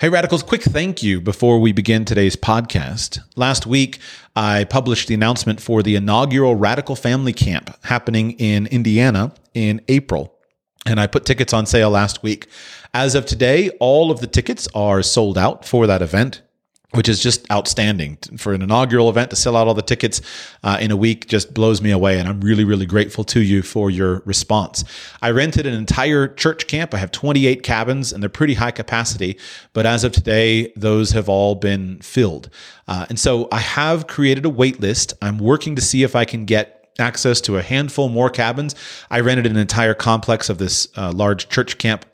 Hey, Radicals, quick thank you before we begin today's podcast. Last week, I published the announcement for the inaugural Radical Family Camp happening in Indiana in April. And I put tickets on sale last week. As of today, all of the tickets are sold out for that event which is just outstanding. For an inaugural event to sell out all the tickets uh, in a week just blows me away and i'm really really grateful to you for your response. I rented an entire church camp. I have 28 cabins and they're pretty high capacity but as of today those have all been filled. Uh, and so i have created a wait list. I'm working to see if i can get access to a handful more cabins. I rented an entire complex of this uh, large church camp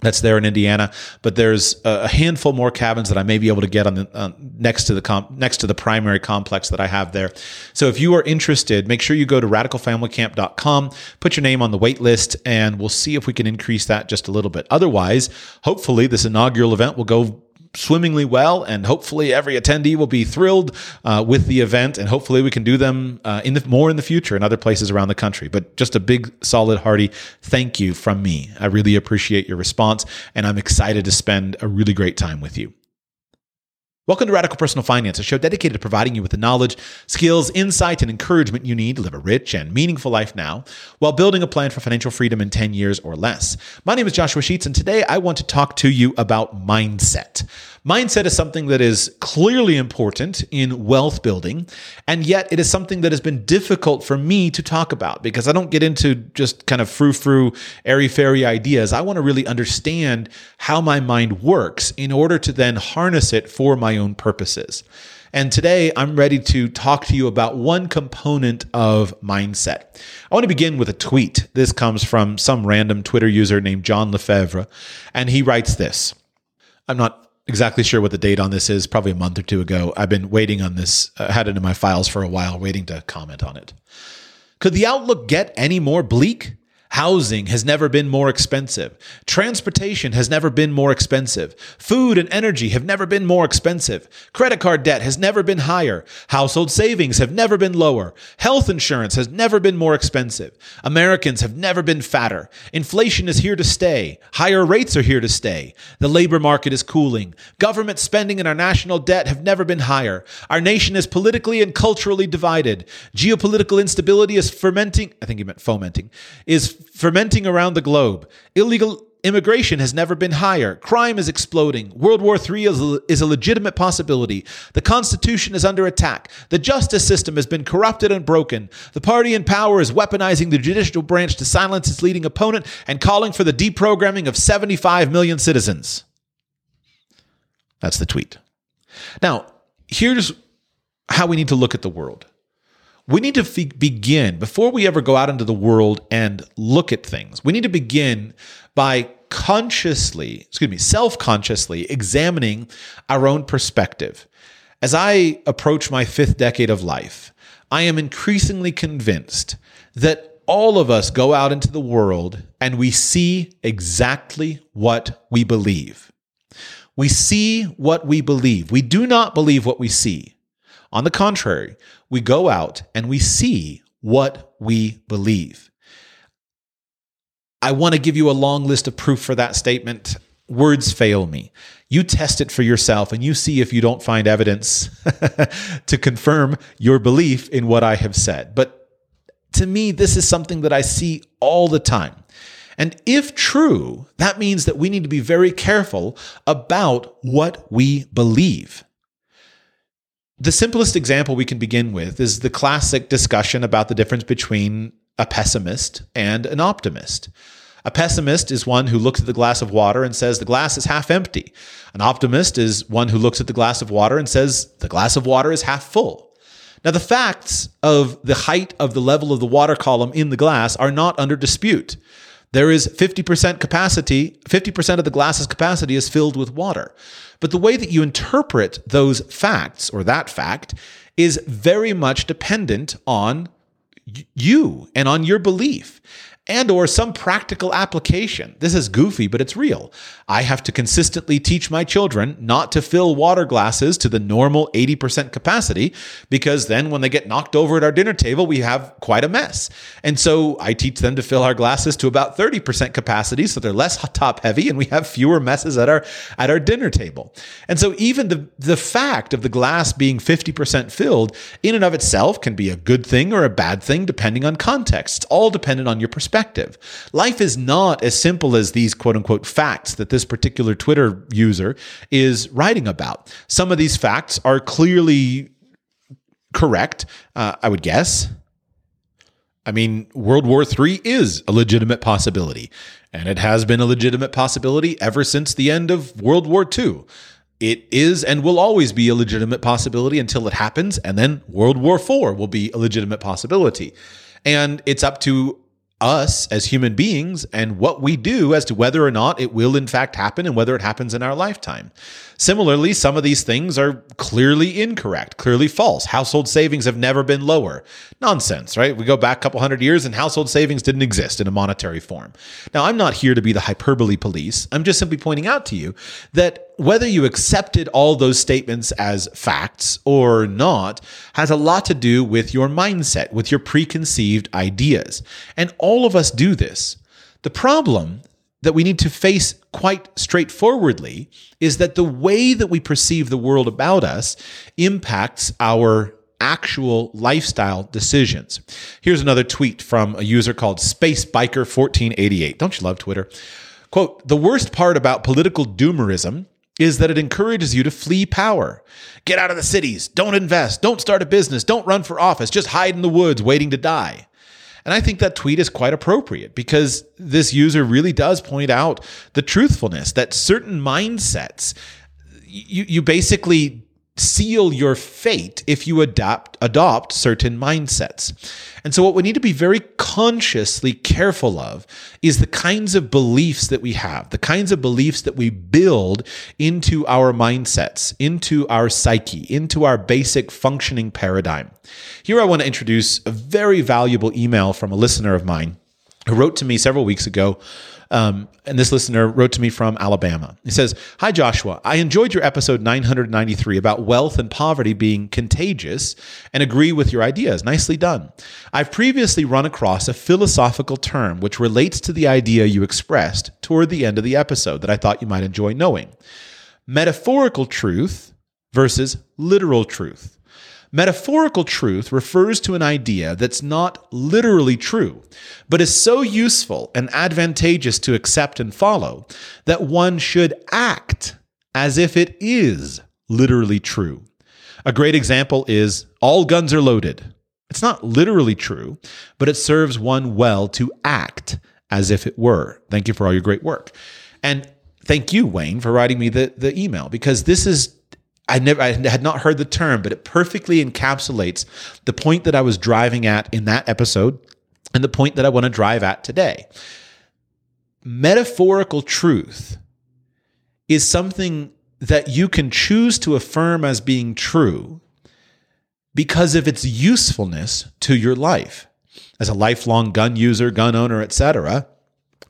that's there in Indiana. But there's a handful more cabins that I may be able to get on the uh, next to the comp, next to the primary complex that I have there. So if you are interested, make sure you go to radicalfamilycamp.com, put your name on the wait list, and we'll see if we can increase that just a little bit. Otherwise, hopefully this inaugural event will go swimmingly well, and hopefully every attendee will be thrilled uh, with the event, and hopefully we can do them uh, in the more in the future in other places around the country. But just a big, solid, hearty thank you from me. I really appreciate your response, and I'm excited to spend a really great time with you. Welcome to Radical Personal Finance, a show dedicated to providing you with the knowledge, skills, insight, and encouragement you need to live a rich and meaningful life now while building a plan for financial freedom in 10 years or less. My name is Joshua Sheets, and today I want to talk to you about mindset. Mindset is something that is clearly important in wealth building, and yet it is something that has been difficult for me to talk about because I don't get into just kind of frou frou, airy fairy ideas. I want to really understand how my mind works in order to then harness it for my own purposes. And today I'm ready to talk to you about one component of mindset. I want to begin with a tweet. This comes from some random Twitter user named John Lefebvre, and he writes this. I'm not exactly sure what the date on this is, probably a month or two ago. I've been waiting on this, uh, had it in my files for a while, waiting to comment on it. Could the outlook get any more bleak? Housing has never been more expensive. Transportation has never been more expensive. Food and energy have never been more expensive. Credit card debt has never been higher. Household savings have never been lower. Health insurance has never been more expensive. Americans have never been fatter. Inflation is here to stay. Higher rates are here to stay. The labor market is cooling. Government spending and our national debt have never been higher. Our nation is politically and culturally divided. Geopolitical instability is fermenting, I think he meant fomenting, is fermenting around the globe. Illegal immigration has never been higher. Crime is exploding. World War III is is a legitimate possibility. The Constitution is under attack. The justice system has been corrupted and broken. The party in power is weaponizing the judicial branch to silence its leading opponent and calling for the deprogramming of 75 million citizens. That's the tweet. Now, here's how we need to look at the world we need to begin before we ever go out into the world and look at things. We need to begin by consciously, excuse me, self consciously examining our own perspective. As I approach my fifth decade of life, I am increasingly convinced that all of us go out into the world and we see exactly what we believe. We see what we believe. We do not believe what we see. On the contrary, we go out and we see what we believe. I want to give you a long list of proof for that statement. Words fail me. You test it for yourself and you see if you don't find evidence to confirm your belief in what I have said. But to me, this is something that I see all the time. And if true, that means that we need to be very careful about what we believe. The simplest example we can begin with is the classic discussion about the difference between a pessimist and an optimist. A pessimist is one who looks at the glass of water and says the glass is half empty. An optimist is one who looks at the glass of water and says the glass of water is half full. Now, the facts of the height of the level of the water column in the glass are not under dispute. There is 50% capacity, 50% of the glass's capacity is filled with water. But the way that you interpret those facts or that fact is very much dependent on you and on your belief and or some practical application. This is goofy, but it's real. I have to consistently teach my children not to fill water glasses to the normal 80% capacity because then when they get knocked over at our dinner table, we have quite a mess. And so I teach them to fill our glasses to about 30% capacity so they're less top heavy and we have fewer messes at our at our dinner table. And so even the the fact of the glass being 50% filled in and of itself can be a good thing or a bad thing depending on context. It's all dependent on your perspective perspective. Life is not as simple as these quote unquote facts that this particular Twitter user is writing about. Some of these facts are clearly correct, uh, I would guess. I mean, World War III is a legitimate possibility, and it has been a legitimate possibility ever since the end of World War II. It is and will always be a legitimate possibility until it happens, and then World War IV will be a legitimate possibility. And it's up to us as human beings and what we do as to whether or not it will in fact happen and whether it happens in our lifetime. Similarly, some of these things are clearly incorrect, clearly false. Household savings have never been lower. Nonsense, right? We go back a couple hundred years and household savings didn't exist in a monetary form. Now, I'm not here to be the hyperbole police. I'm just simply pointing out to you that whether you accepted all those statements as facts or not has a lot to do with your mindset, with your preconceived ideas. And all of us do this. The problem that we need to face quite straightforwardly is that the way that we perceive the world about us impacts our actual lifestyle decisions. Here's another tweet from a user called SpaceBiker1488. Don't you love Twitter? Quote, the worst part about political doomerism is that it encourages you to flee power. Get out of the cities, don't invest, don't start a business, don't run for office, just hide in the woods waiting to die. And I think that tweet is quite appropriate because this user really does point out the truthfulness that certain mindsets, you, you basically seal your fate if you adopt adopt certain mindsets. And so what we need to be very consciously careful of is the kinds of beliefs that we have, the kinds of beliefs that we build into our mindsets, into our psyche, into our basic functioning paradigm. Here I want to introduce a very valuable email from a listener of mine who wrote to me several weeks ago um, and this listener wrote to me from Alabama. He says, Hi, Joshua. I enjoyed your episode 993 about wealth and poverty being contagious and agree with your ideas. Nicely done. I've previously run across a philosophical term which relates to the idea you expressed toward the end of the episode that I thought you might enjoy knowing metaphorical truth versus literal truth. Metaphorical truth refers to an idea that's not literally true, but is so useful and advantageous to accept and follow that one should act as if it is literally true. A great example is all guns are loaded. It's not literally true, but it serves one well to act as if it were. Thank you for all your great work. And thank you, Wayne, for writing me the, the email because this is I never I had not heard the term, but it perfectly encapsulates the point that I was driving at in that episode and the point that I want to drive at today. Metaphorical truth is something that you can choose to affirm as being true because of its usefulness to your life. As a lifelong gun user, gun owner, etc.,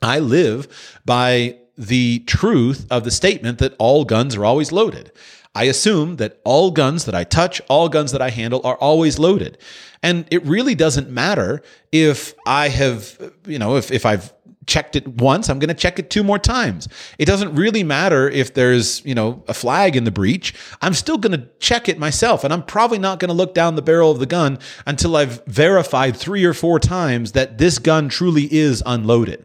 I live by the truth of the statement that all guns are always loaded. I assume that all guns that I touch, all guns that I handle are always loaded. And it really doesn't matter if I have, you know, if, if I've checked it once, I'm going to check it two more times. It doesn't really matter if there's, you know, a flag in the breech. I'm still going to check it myself. And I'm probably not going to look down the barrel of the gun until I've verified three or four times that this gun truly is unloaded.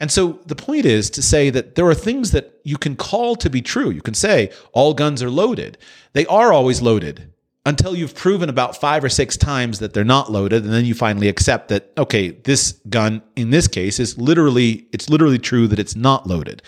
And so the point is to say that there are things that you can call to be true. You can say all guns are loaded. They are always loaded until you've proven about five or six times that they're not loaded and then you finally accept that okay, this gun in this case is literally it's literally true that it's not loaded.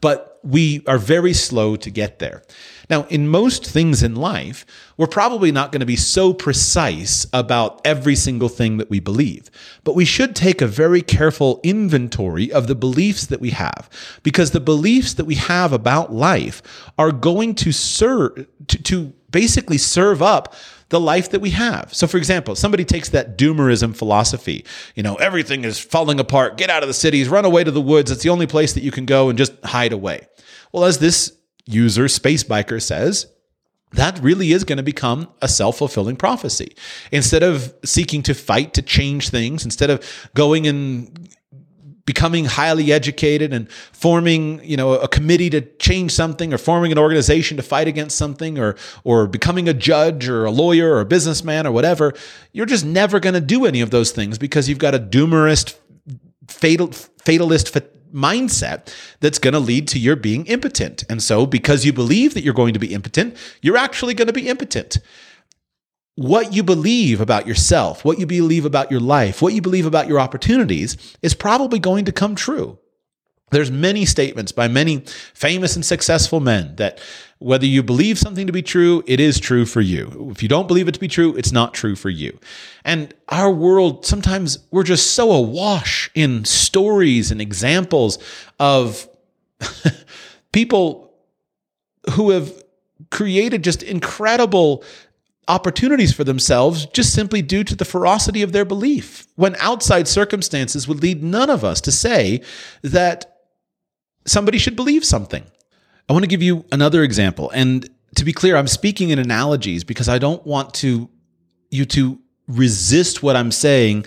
But we are very slow to get there. Now, in most things in life, we're probably not going to be so precise about every single thing that we believe, but we should take a very careful inventory of the beliefs that we have, because the beliefs that we have about life are going to serve to, to basically serve up the life that we have. So, for example, somebody takes that doomerism philosophy, you know, everything is falling apart, get out of the cities, run away to the woods. It's the only place that you can go and just hide away. Well, as this user, Space Biker, says, that really is going to become a self fulfilling prophecy. Instead of seeking to fight to change things, instead of going and becoming highly educated and forming you know a committee to change something or forming an organization to fight against something or or becoming a judge or a lawyer or a businessman or whatever you're just never going to do any of those things because you've got a doomerist fatal fatalist mindset that's going to lead to your being impotent and so because you believe that you're going to be impotent you're actually going to be impotent what you believe about yourself, what you believe about your life, what you believe about your opportunities is probably going to come true. There's many statements by many famous and successful men that whether you believe something to be true, it is true for you. If you don't believe it to be true, it's not true for you. And our world, sometimes we're just so awash in stories and examples of people who have created just incredible opportunities for themselves just simply due to the ferocity of their belief, when outside circumstances would lead none of us to say that somebody should believe something. I want to give you another example. And to be clear, I'm speaking in analogies because I don't want to you to resist what I'm saying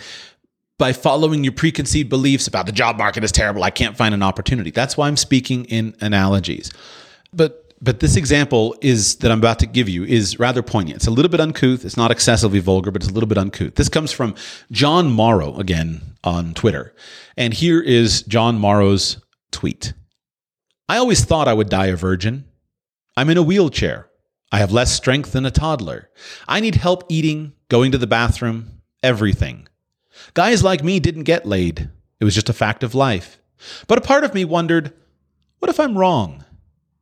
by following your preconceived beliefs about the job market is terrible. I can't find an opportunity. That's why I'm speaking in analogies. But but this example is that I'm about to give you is rather poignant. It's a little bit uncouth. It's not excessively vulgar, but it's a little bit uncouth. This comes from John Morrow again on Twitter. And here is John Morrow's tweet. I always thought I would die a virgin. I'm in a wheelchair. I have less strength than a toddler. I need help eating, going to the bathroom, everything. Guys like me didn't get laid. It was just a fact of life. But a part of me wondered, what if I'm wrong?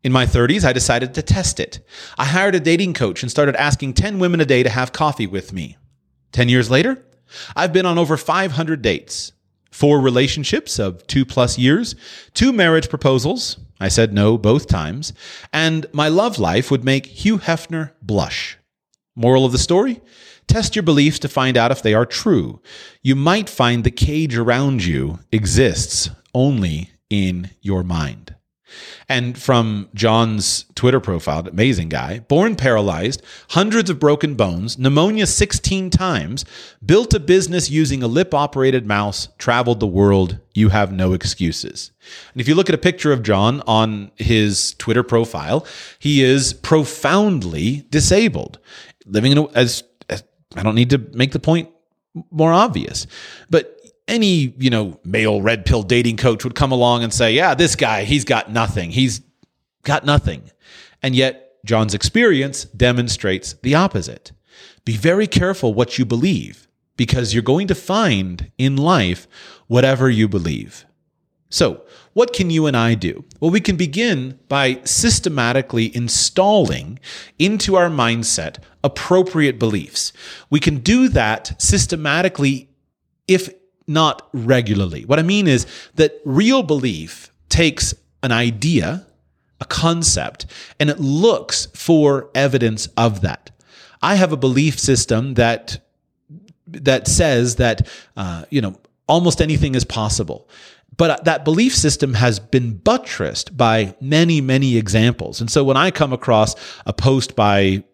In my 30s, I decided to test it. I hired a dating coach and started asking 10 women a day to have coffee with me. 10 years later, I've been on over 500 dates, four relationships of two plus years, two marriage proposals. I said no both times, and my love life would make Hugh Hefner blush. Moral of the story? Test your beliefs to find out if they are true. You might find the cage around you exists only in your mind. And from John's Twitter profile, amazing guy, born paralyzed, hundreds of broken bones, pneumonia 16 times, built a business using a lip operated mouse, traveled the world. You have no excuses. And if you look at a picture of John on his Twitter profile, he is profoundly disabled, living in a, as, as I don't need to make the point more obvious, but any, you know, male red pill dating coach would come along and say, yeah, this guy, he's got nothing. He's got nothing. And yet, John's experience demonstrates the opposite. Be very careful what you believe because you're going to find in life whatever you believe. So, what can you and I do? Well, we can begin by systematically installing into our mindset appropriate beliefs. We can do that systematically if not regularly. What I mean is that real belief takes an idea, a concept, and it looks for evidence of that. I have a belief system that that says that uh, you know almost anything is possible. But that belief system has been buttressed by many, many examples. And so when I come across a post by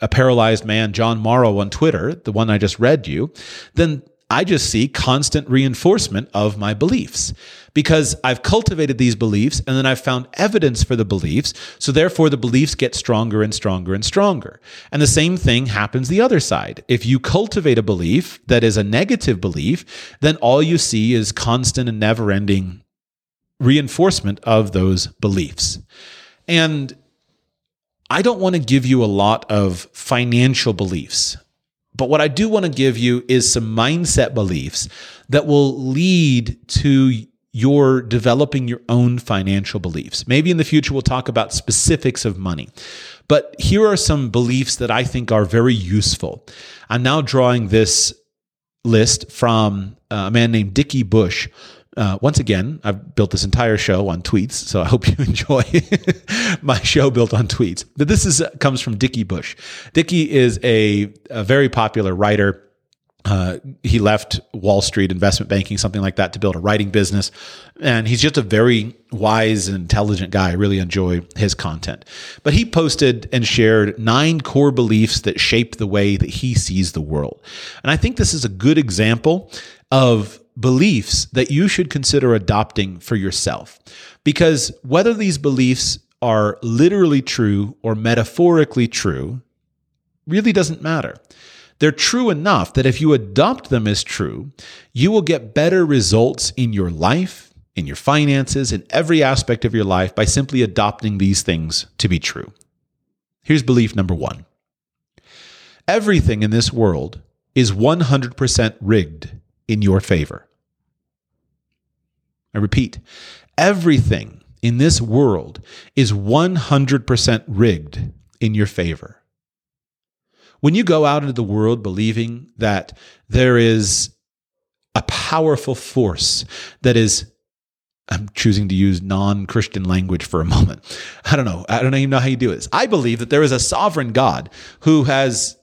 a paralyzed man, John Morrow, on Twitter, the one I just read you, then I just see constant reinforcement of my beliefs because I've cultivated these beliefs and then I've found evidence for the beliefs. So therefore, the beliefs get stronger and stronger and stronger. And the same thing happens the other side. If you cultivate a belief that is a negative belief, then all you see is constant and never ending reinforcement of those beliefs. And I don't want to give you a lot of financial beliefs. But what I do want to give you is some mindset beliefs that will lead to you're developing your own financial beliefs. Maybe in the future we'll talk about specifics of money. But here are some beliefs that I think are very useful. I'm now drawing this list from uh, a man named Dickie Bush. Uh, once again, I've built this entire show on tweets, so I hope you enjoy my show built on tweets. But this is comes from Dickie Bush. Dickie is a, a very popular writer uh, he left Wall Street investment banking, something like that, to build a writing business. And he's just a very wise and intelligent guy. I really enjoy his content. But he posted and shared nine core beliefs that shape the way that he sees the world. And I think this is a good example of beliefs that you should consider adopting for yourself. Because whether these beliefs are literally true or metaphorically true really doesn't matter. They're true enough that if you adopt them as true, you will get better results in your life, in your finances, in every aspect of your life by simply adopting these things to be true. Here's belief number one everything in this world is 100% rigged in your favor. I repeat, everything in this world is 100% rigged in your favor. When you go out into the world believing that there is a powerful force that is I'm choosing to use non Christian language for a moment. I don't know. I don't even know how you do this. I believe that there is a sovereign God who has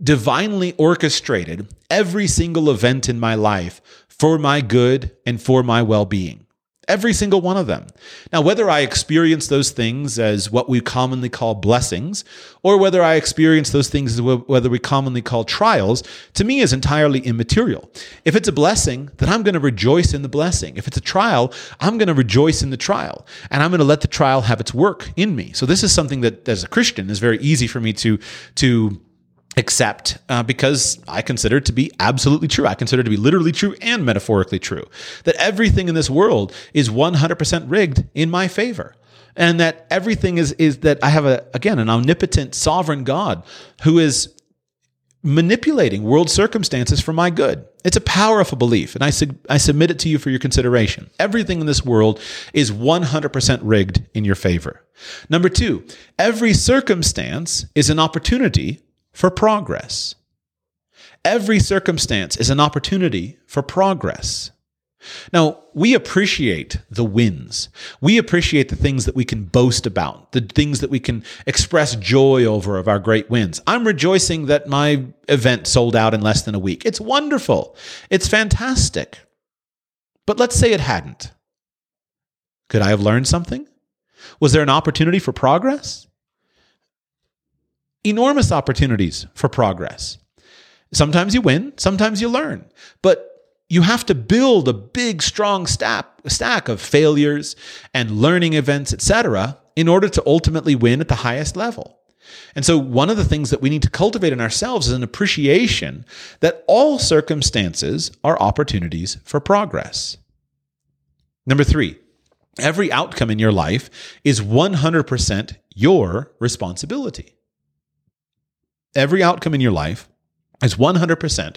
divinely orchestrated every single event in my life for my good and for my well being. Every single one of them. Now, whether I experience those things as what we commonly call blessings, or whether I experience those things as whether we commonly call trials, to me is entirely immaterial. If it's a blessing, then I'm going to rejoice in the blessing. If it's a trial, I'm going to rejoice in the trial, and I'm going to let the trial have its work in me. So this is something that, as a Christian, is very easy for me to to accept uh, because I consider it to be absolutely true. I consider it to be literally true and metaphorically true that everything in this world is 100% rigged in my favor. And that everything is, is that I have a, again, an omnipotent sovereign God who is manipulating world circumstances for my good. It's a powerful belief, and I, su- I submit it to you for your consideration. Everything in this world is 100% rigged in your favor. Number two, every circumstance is an opportunity for progress. Every circumstance is an opportunity for progress. Now, we appreciate the wins. We appreciate the things that we can boast about, the things that we can express joy over of our great wins. I'm rejoicing that my event sold out in less than a week. It's wonderful. It's fantastic. But let's say it hadn't. Could I have learned something? Was there an opportunity for progress? Enormous opportunities for progress. Sometimes you win, sometimes you learn, but you have to build a big, strong stack, stack of failures and learning events, etc., in order to ultimately win at the highest level. And so, one of the things that we need to cultivate in ourselves is an appreciation that all circumstances are opportunities for progress. Number three, every outcome in your life is 100% your responsibility. Every outcome in your life is 100%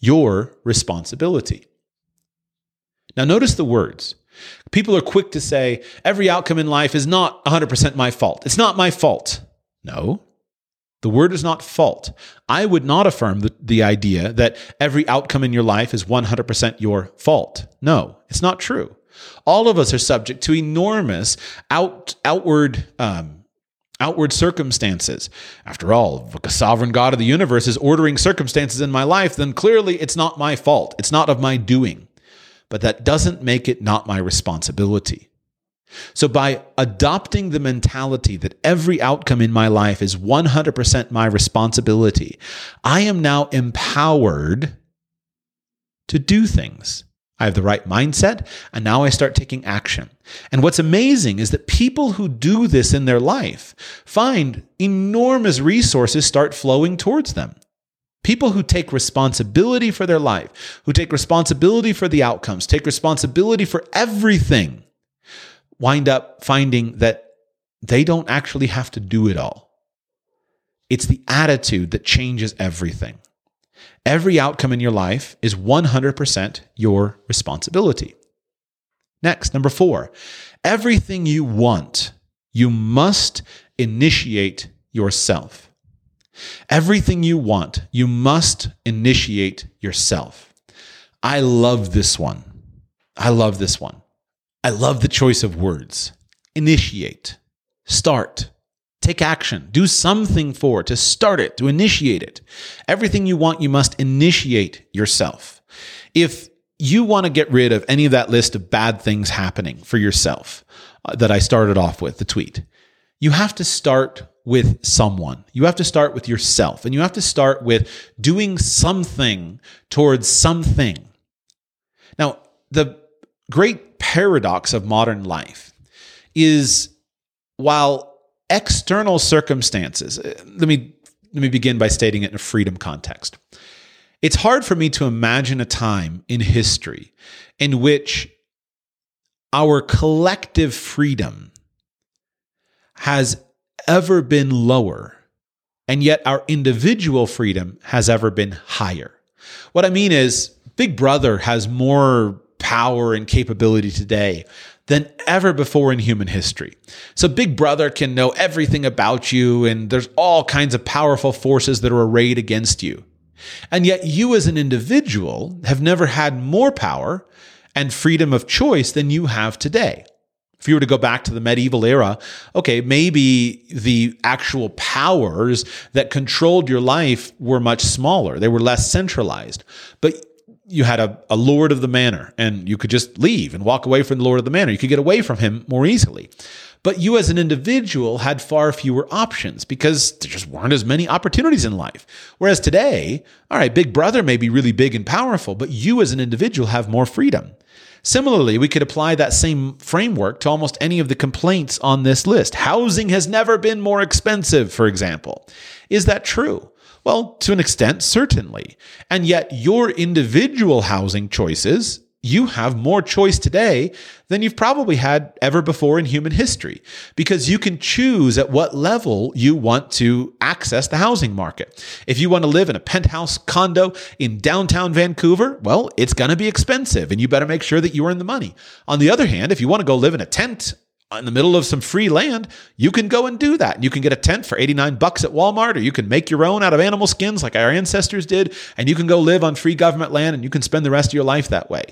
your responsibility. Now, notice the words. People are quick to say, every outcome in life is not 100% my fault. It's not my fault. No, the word is not fault. I would not affirm the, the idea that every outcome in your life is 100% your fault. No, it's not true. All of us are subject to enormous out, outward um, outward circumstances. After all, if a sovereign God of the universe is ordering circumstances in my life, then clearly it's not my fault. It's not of my doing. But that doesn't make it not my responsibility. So, by adopting the mentality that every outcome in my life is 100% my responsibility, I am now empowered to do things I have the right mindset, and now I start taking action. And what's amazing is that people who do this in their life find enormous resources start flowing towards them. People who take responsibility for their life, who take responsibility for the outcomes, take responsibility for everything, wind up finding that they don't actually have to do it all. It's the attitude that changes everything. Every outcome in your life is 100% your responsibility. Next, number four, everything you want, you must initiate yourself. Everything you want, you must initiate yourself. I love this one. I love this one. I love the choice of words. Initiate, start, take action, do something for it, to start it, to initiate it. Everything you want, you must initiate yourself. If you want to get rid of any of that list of bad things happening for yourself uh, that I started off with, the tweet, you have to start with someone. You have to start with yourself and you have to start with doing something towards something. Now, the great paradox of modern life is while external circumstances, uh, let me let me begin by stating it in a freedom context. It's hard for me to imagine a time in history in which our collective freedom has ever been lower, and yet our individual freedom has ever been higher. What I mean is, Big Brother has more power and capability today than ever before in human history. So, Big Brother can know everything about you, and there's all kinds of powerful forces that are arrayed against you. And yet, you as an individual have never had more power and freedom of choice than you have today. If you were to go back to the medieval era, okay, maybe the actual powers that controlled your life were much smaller. They were less centralized. But you had a, a lord of the manor and you could just leave and walk away from the lord of the manor. You could get away from him more easily. But you as an individual had far fewer options because there just weren't as many opportunities in life. Whereas today, all right, Big Brother may be really big and powerful, but you as an individual have more freedom. Similarly, we could apply that same framework to almost any of the complaints on this list. Housing has never been more expensive, for example. Is that true? Well, to an extent, certainly. And yet, your individual housing choices you have more choice today than you've probably had ever before in human history because you can choose at what level you want to access the housing market. If you want to live in a penthouse condo in downtown Vancouver, well, it's going to be expensive and you better make sure that you earn the money. On the other hand, if you want to go live in a tent in the middle of some free land, you can go and do that. And You can get a tent for 89 bucks at Walmart, or you can make your own out of animal skins like our ancestors did, and you can go live on free government land and you can spend the rest of your life that way.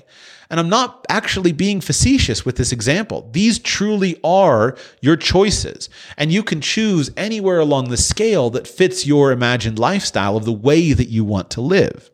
And I'm not actually being facetious with this example. These truly are your choices, and you can choose anywhere along the scale that fits your imagined lifestyle of the way that you want to live.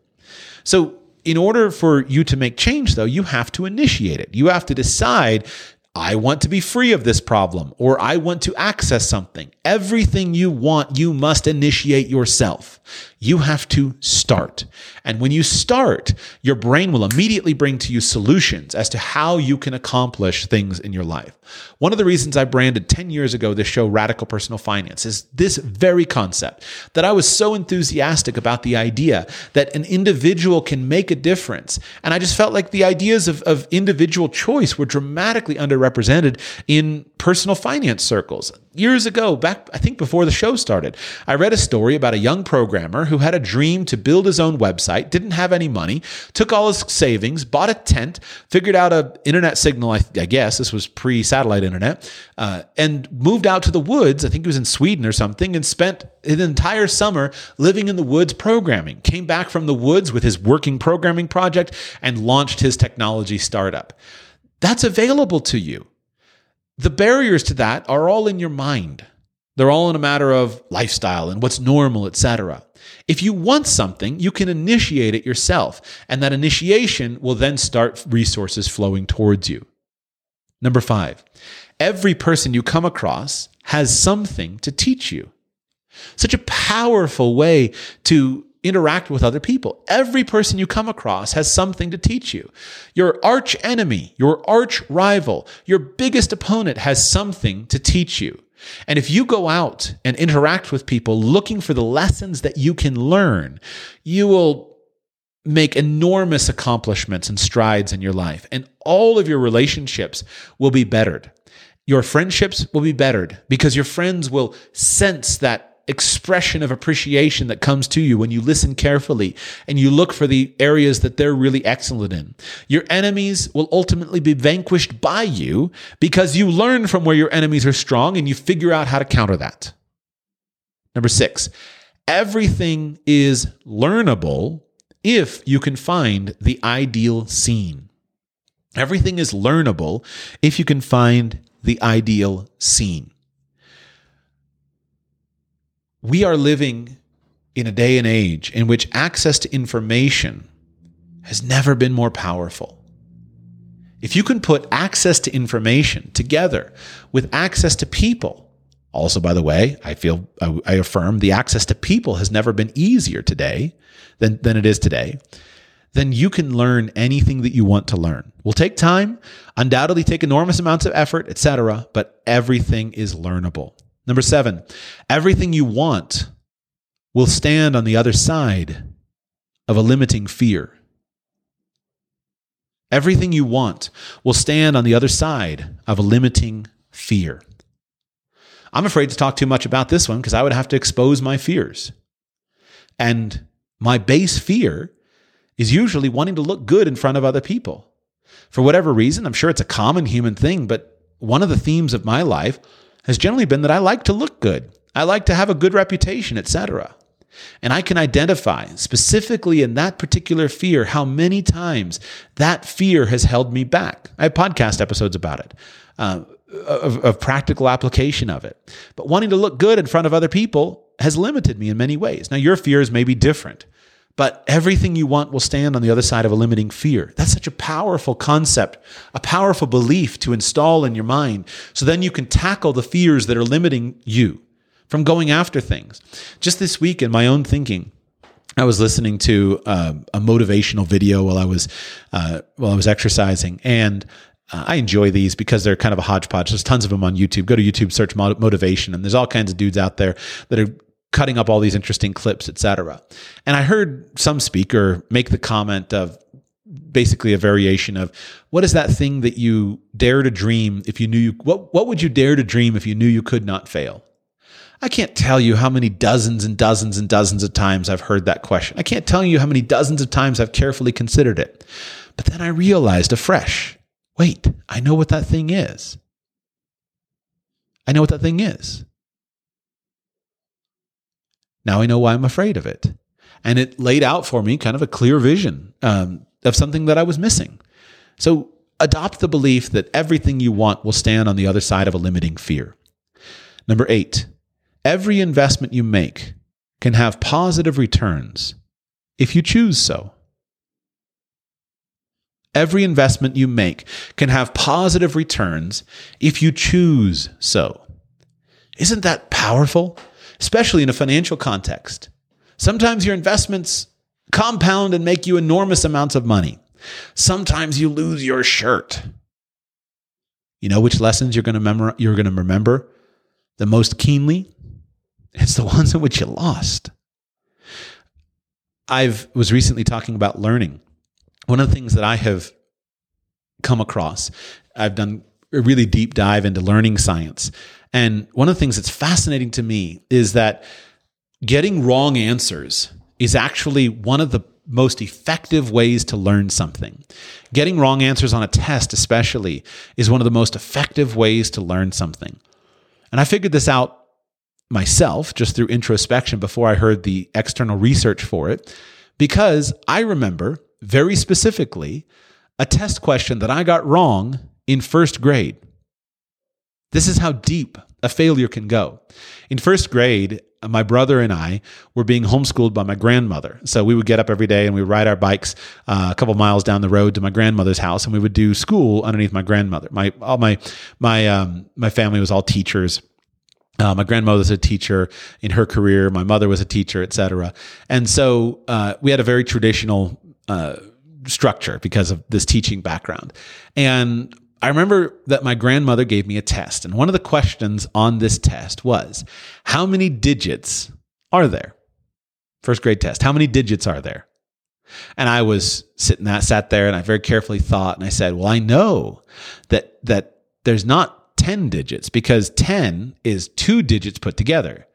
So, in order for you to make change, though, you have to initiate it. You have to decide I want to be free of this problem or I want to access something. Everything you want, you must initiate yourself. You have to start. And when you start, your brain will immediately bring to you solutions as to how you can accomplish things in your life. One of the reasons I branded 10 years ago this show, Radical Personal Finance, is this very concept that I was so enthusiastic about the idea that an individual can make a difference. And I just felt like the ideas of, of individual choice were dramatically underrepresented in personal finance circles years ago, back, I think before the show started, I read a story about a young programmer who had a dream to build his own website, didn't have any money, took all his savings, bought a tent, figured out a internet signal, I, I guess this was pre satellite internet, uh, and moved out to the woods. I think he was in Sweden or something, and spent an entire summer living in the woods programming. Came back from the woods with his working programming project and launched his technology startup. That's available to you. The barriers to that are all in your mind. They're all in a matter of lifestyle and what's normal, etc. If you want something, you can initiate it yourself, and that initiation will then start resources flowing towards you. Number five, every person you come across has something to teach you. Such a powerful way to interact with other people. Every person you come across has something to teach you. Your arch enemy, your arch rival, your biggest opponent has something to teach you. And if you go out and interact with people looking for the lessons that you can learn, you will make enormous accomplishments and strides in your life. And all of your relationships will be bettered. Your friendships will be bettered because your friends will sense that expression of appreciation that comes to you when you listen carefully and you look for the areas that they're really excellent in. Your enemies will ultimately be vanquished by you because you learn from where your enemies are strong and you figure out how to counter that. Number six, everything is learnable if you can find the ideal scene. Everything is learnable if you can find the ideal scene. We are living in a day and age in which access to information has never been more powerful. If you can put access to information together with access to people, also, by the way, I feel I affirm the access to people has never been easier today than, than it is today. Then you can learn anything that you want to learn. Will take time, undoubtedly take enormous amounts of effort, etc., but everything is learnable. Number seven, everything you want will stand on the other side of a limiting fear. Everything you want will stand on the other side of a limiting fear. I'm afraid to talk too much about this one because I would have to expose my fears. And my base fear is usually wanting to look good in front of other people. For whatever reason, I'm sure it's a common human thing, but one of the themes of my life has generally been that I like to look good. I like to have a good reputation, etc. And I can identify specifically in that particular fear how many times that fear has held me back. I have podcast episodes about it, uh, of, of practical application of it. But wanting to look good in front of other people has limited me in many ways. Now, your fears may be different. But everything you want will stand on the other side of a limiting fear. That's such a powerful concept, a powerful belief to install in your mind. So then you can tackle the fears that are limiting you from going after things. Just this week in my own thinking, I was listening to uh, a motivational video while I was uh, while I was exercising, and uh, I enjoy these because they're kind of a hodgepodge. There's tons of them on YouTube. Go to YouTube, search motivation, and there's all kinds of dudes out there that are cutting up all these interesting clips, etc. And I heard some speaker make the comment of basically a variation of what is that thing that you dare to dream if you knew you what what would you dare to dream if you knew you could not fail? I can't tell you how many dozens and dozens and dozens of times I've heard that question. I can't tell you how many dozens of times I've carefully considered it. But then I realized afresh, wait, I know what that thing is. I know what that thing is. Now I know why I'm afraid of it. And it laid out for me kind of a clear vision um, of something that I was missing. So adopt the belief that everything you want will stand on the other side of a limiting fear. Number eight, every investment you make can have positive returns if you choose so. Every investment you make can have positive returns if you choose so. Isn't that powerful? Especially in a financial context. Sometimes your investments compound and make you enormous amounts of money. Sometimes you lose your shirt. You know which lessons you're going to memor- you're going to remember the most keenly? It's the ones in which you lost. I've was recently talking about learning. One of the things that I have come across, I've done a really deep dive into learning science. And one of the things that's fascinating to me is that getting wrong answers is actually one of the most effective ways to learn something. Getting wrong answers on a test, especially, is one of the most effective ways to learn something. And I figured this out myself just through introspection before I heard the external research for it, because I remember very specifically a test question that I got wrong in first grade. This is how deep a failure can go. In first grade, my brother and I were being homeschooled by my grandmother. So we would get up every day and we would ride our bikes uh, a couple miles down the road to my grandmother's house, and we would do school underneath my grandmother. My all my my um, my family was all teachers. Uh, my grandmother was a teacher in her career. My mother was a teacher, etc. And so uh, we had a very traditional uh, structure because of this teaching background. And I remember that my grandmother gave me a test, and one of the questions on this test was How many digits are there? First grade test. How many digits are there? And I was sitting that sat there and I very carefully thought and I said, Well, I know that that there's not 10 digits because 10 is two digits put together.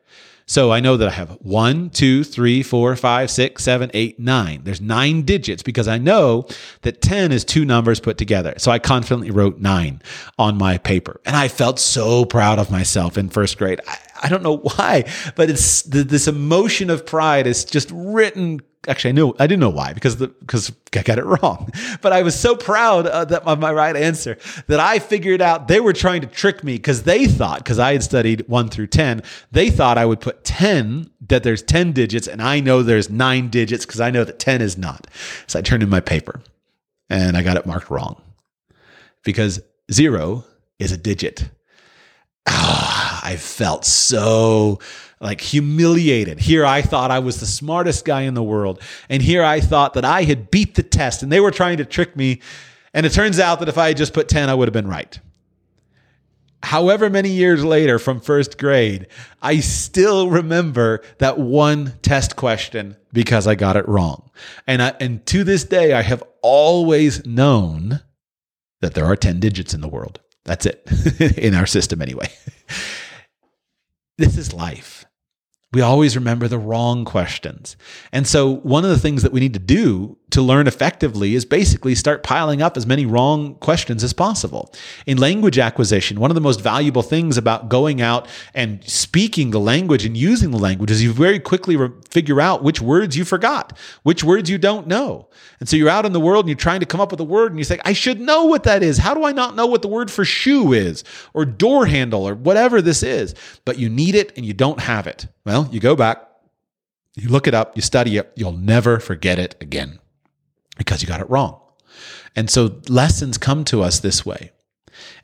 So I know that I have one, two, three, four, five, six, seven, eight, nine. There's nine digits because I know that 10 is two numbers put together. So I confidently wrote nine on my paper. And I felt so proud of myself in first grade. I, I don't know why, but it's this emotion of pride is just written actually I knew I didn't know why because the because I got it wrong. But I was so proud uh, that of my right answer that I figured out they were trying to trick me because they thought because I had studied one through ten, they thought I would put ten that there's ten digits and I know there's nine digits because I know that ten is not. So I turned in my paper and I got it marked wrong because zero is a digit. Ah, I felt so like humiliated. Here I thought I was the smartest guy in the world. And here I thought that I had beat the test and they were trying to trick me. And it turns out that if I had just put 10, I would have been right. However, many years later from first grade, I still remember that one test question because I got it wrong. And, I, and to this day, I have always known that there are 10 digits in the world. That's it, in our system anyway. this is life we always remember the wrong questions. And so, one of the things that we need to do to learn effectively is basically start piling up as many wrong questions as possible. In language acquisition, one of the most valuable things about going out and speaking the language and using the language is you very quickly re- figure out which words you forgot, which words you don't know. And so, you're out in the world and you're trying to come up with a word and you say, I should know what that is. How do I not know what the word for shoe is or door handle or whatever this is? But you need it and you don't have it. Well, you go back, you look it up, you study it, you'll never forget it again because you got it wrong. And so lessons come to us this way.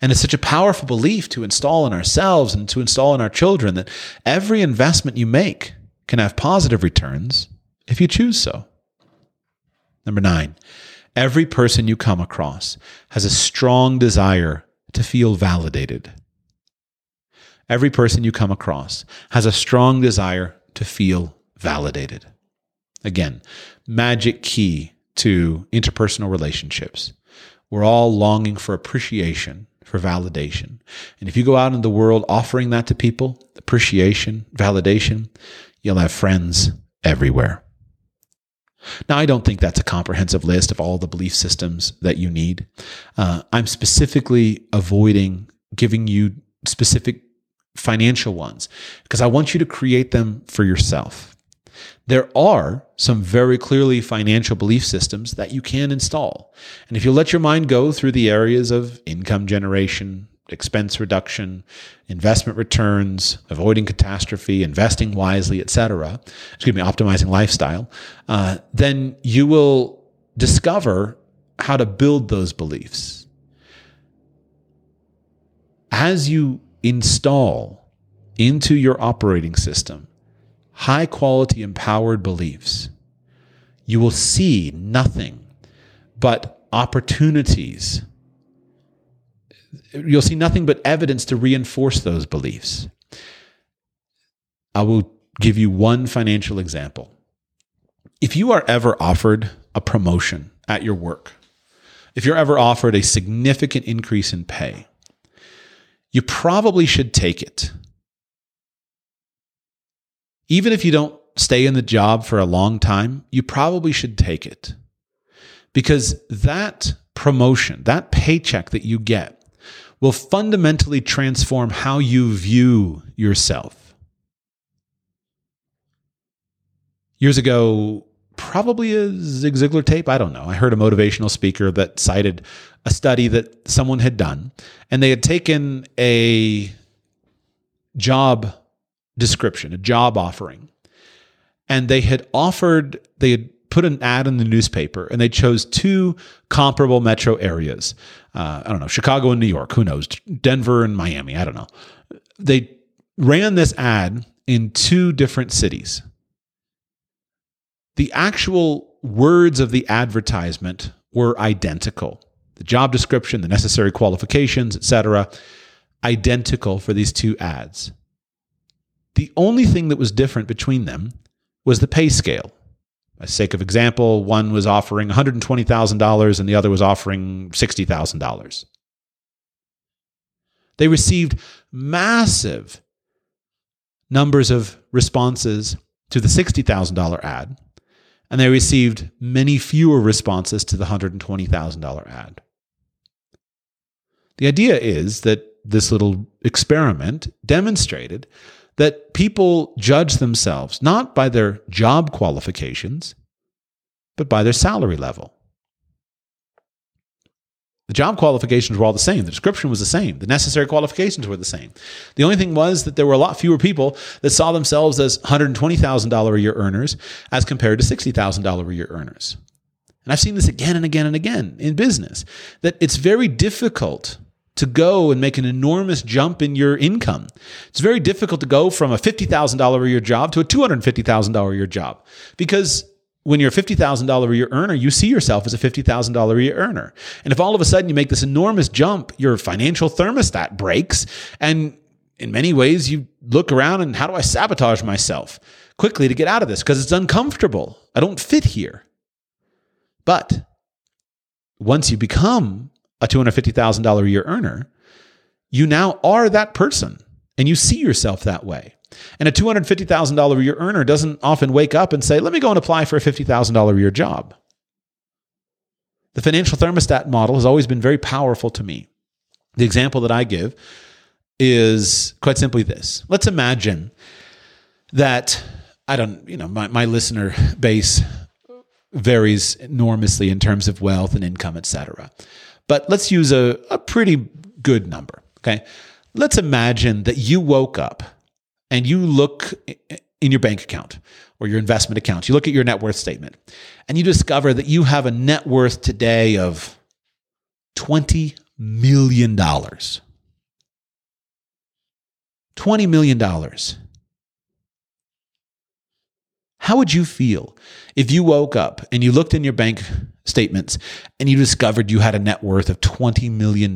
And it's such a powerful belief to install in ourselves and to install in our children that every investment you make can have positive returns if you choose so. Number nine, every person you come across has a strong desire to feel validated. Every person you come across has a strong desire to feel validated. Again, magic key to interpersonal relationships. We're all longing for appreciation, for validation. And if you go out in the world offering that to people, appreciation, validation, you'll have friends everywhere. Now, I don't think that's a comprehensive list of all the belief systems that you need. Uh, I'm specifically avoiding giving you specific financial ones because I want you to create them for yourself. There are some very clearly financial belief systems that you can install. And if you let your mind go through the areas of income generation, expense reduction, investment returns, avoiding catastrophe, investing wisely, etc., excuse me, optimizing lifestyle, uh, then you will discover how to build those beliefs. As you install into your operating system high quality empowered beliefs, you will see nothing but opportunities. You'll see nothing but evidence to reinforce those beliefs. I will give you one financial example. If you are ever offered a promotion at your work, if you're ever offered a significant increase in pay, you probably should take it. Even if you don't stay in the job for a long time, you probably should take it. Because that promotion, that paycheck that you get, will fundamentally transform how you view yourself. Years ago, probably a Zig Ziglar tape. I don't know. I heard a motivational speaker that cited a study that someone had done, and they had taken a job description, a job offering, and they had offered, they had put an ad in the newspaper, and they chose two comparable metro areas. Uh, I don't know, Chicago and New York, who knows, Denver and Miami, I don't know. They ran this ad in two different cities the actual words of the advertisement were identical. The job description, the necessary qualifications, etc., identical for these two ads. The only thing that was different between them was the pay scale. By sake of example, one was offering $120,000 and the other was offering $60,000. They received massive numbers of responses to the $60,000 ad, and they received many fewer responses to the $120,000 ad. The idea is that this little experiment demonstrated that people judge themselves not by their job qualifications, but by their salary level. The job qualifications were all the same. The description was the same. The necessary qualifications were the same. The only thing was that there were a lot fewer people that saw themselves as $120,000 a year earners as compared to $60,000 a year earners. And I've seen this again and again and again in business that it's very difficult to go and make an enormous jump in your income. It's very difficult to go from a $50,000 a year job to a $250,000 a year job because when you're a $50,000 a year earner, you see yourself as a $50,000 a year earner. And if all of a sudden you make this enormous jump, your financial thermostat breaks. And in many ways, you look around and how do I sabotage myself quickly to get out of this? Because it's uncomfortable. I don't fit here. But once you become a $250,000 a year earner, you now are that person and you see yourself that way. And a $250,000 a year earner doesn't often wake up and say, let me go and apply for a $50,000 a year job. The financial thermostat model has always been very powerful to me. The example that I give is quite simply this. Let's imagine that, I don't, you know, my, my listener base varies enormously in terms of wealth and income, et cetera. But let's use a, a pretty good number. Okay. Let's imagine that you woke up and you look in your bank account or your investment account, you look at your net worth statement and you discover that you have a net worth today of $20 million. $20 million. How would you feel if you woke up and you looked in your bank statements and you discovered you had a net worth of $20 million?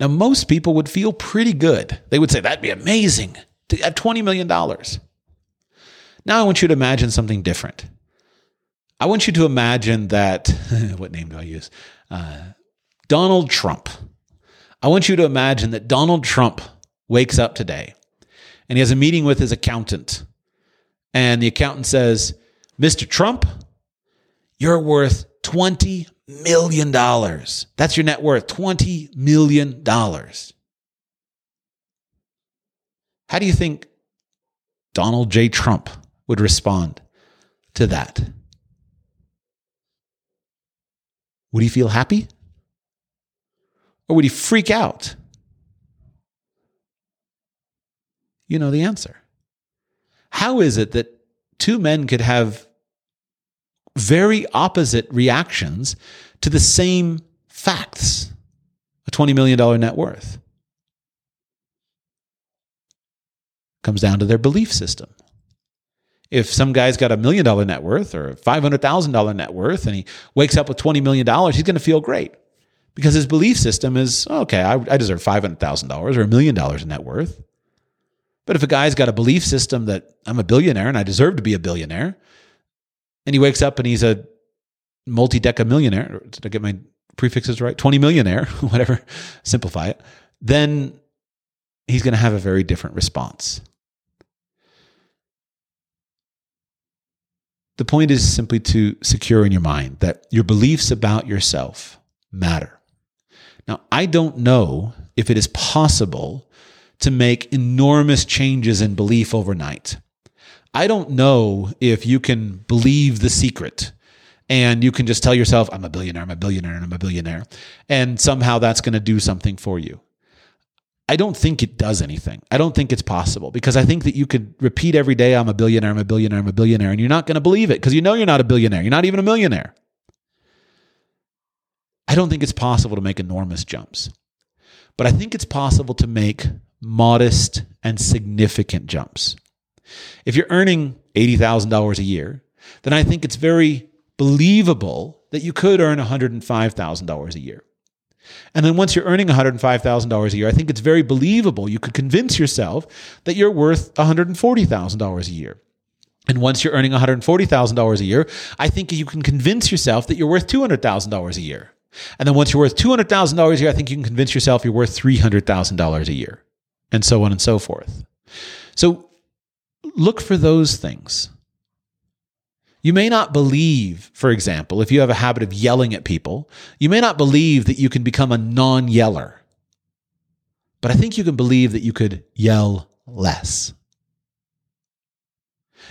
Now, most people would feel pretty good. They would say, that'd be amazing to have $20 million. Now, I want you to imagine something different. I want you to imagine that, what name do I use? Uh, Donald Trump. I want you to imagine that Donald Trump wakes up today and he has a meeting with his accountant. And the accountant says, Mr. Trump, you're worth $20 million. That's your net worth, $20 million. How do you think Donald J. Trump would respond to that? Would he feel happy? Or would he freak out? You know the answer. How is it that two men could have very opposite reactions to the same facts a $20 million net worth. Comes down to their belief system. If some guy's got a million dollar net worth or a $500,000 net worth and he wakes up with $20 million, he's going to feel great because his belief system is okay, I, I deserve $500,000 or a million dollars in net worth. But if a guy's got a belief system that I'm a billionaire and I deserve to be a billionaire, and he wakes up and he's a multi-deca millionaire. Did I get my prefixes right? 20 millionaire, whatever, simplify it. Then he's going to have a very different response. The point is simply to secure in your mind that your beliefs about yourself matter. Now, I don't know if it is possible to make enormous changes in belief overnight. I don't know if you can believe the secret and you can just tell yourself, I'm a billionaire, I'm a billionaire, and I'm a billionaire. And somehow that's going to do something for you. I don't think it does anything. I don't think it's possible because I think that you could repeat every day, I'm a billionaire, I'm a billionaire, I'm a billionaire, and you're not going to believe it because you know you're not a billionaire. You're not even a millionaire. I don't think it's possible to make enormous jumps, but I think it's possible to make modest and significant jumps. If you're earning $80,000 a year, then I think it's very believable that you could earn $105,000 a year. And then once you're earning $105,000 a year, I think it's very believable you could convince yourself that you're worth $140,000 a year. And once you're earning $140,000 a year, I think you can convince yourself that you're worth $200,000 a year. And then once you're worth $200,000 a year, I think you can convince yourself you're worth $300,000 a year. and so on and so forth. So look for those things. You may not believe, for example, if you have a habit of yelling at people, you may not believe that you can become a non yeller. But I think you can believe that you could yell less.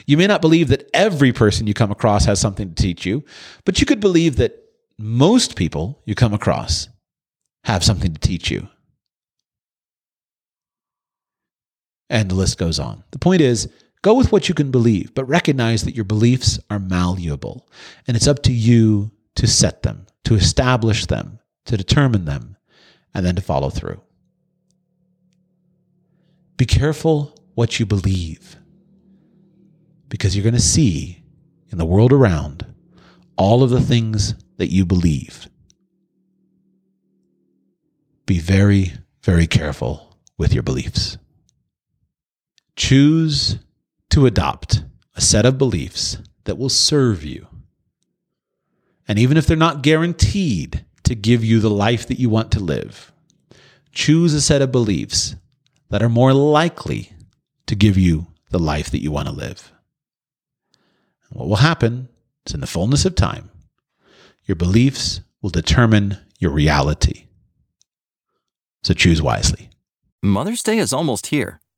You may not believe that every person you come across has something to teach you, but you could believe that most people you come across have something to teach you. And the list goes on. The point is, go with what you can believe, but recognize that your beliefs are malleable, and it's up to you to set them, to establish them, to determine them, and then to follow through. Be careful what you believe, because you're going to see in the world around all of the things that you believe. Be very, very careful with your beliefs. Choose to adopt a set of beliefs that will serve you. And even if they're not guaranteed to give you the life that you want to live, choose a set of beliefs that are more likely to give you the life that you want to live. And what will happen is in the fullness of time, your beliefs will determine your reality. So choose wisely. Mother's Day is almost here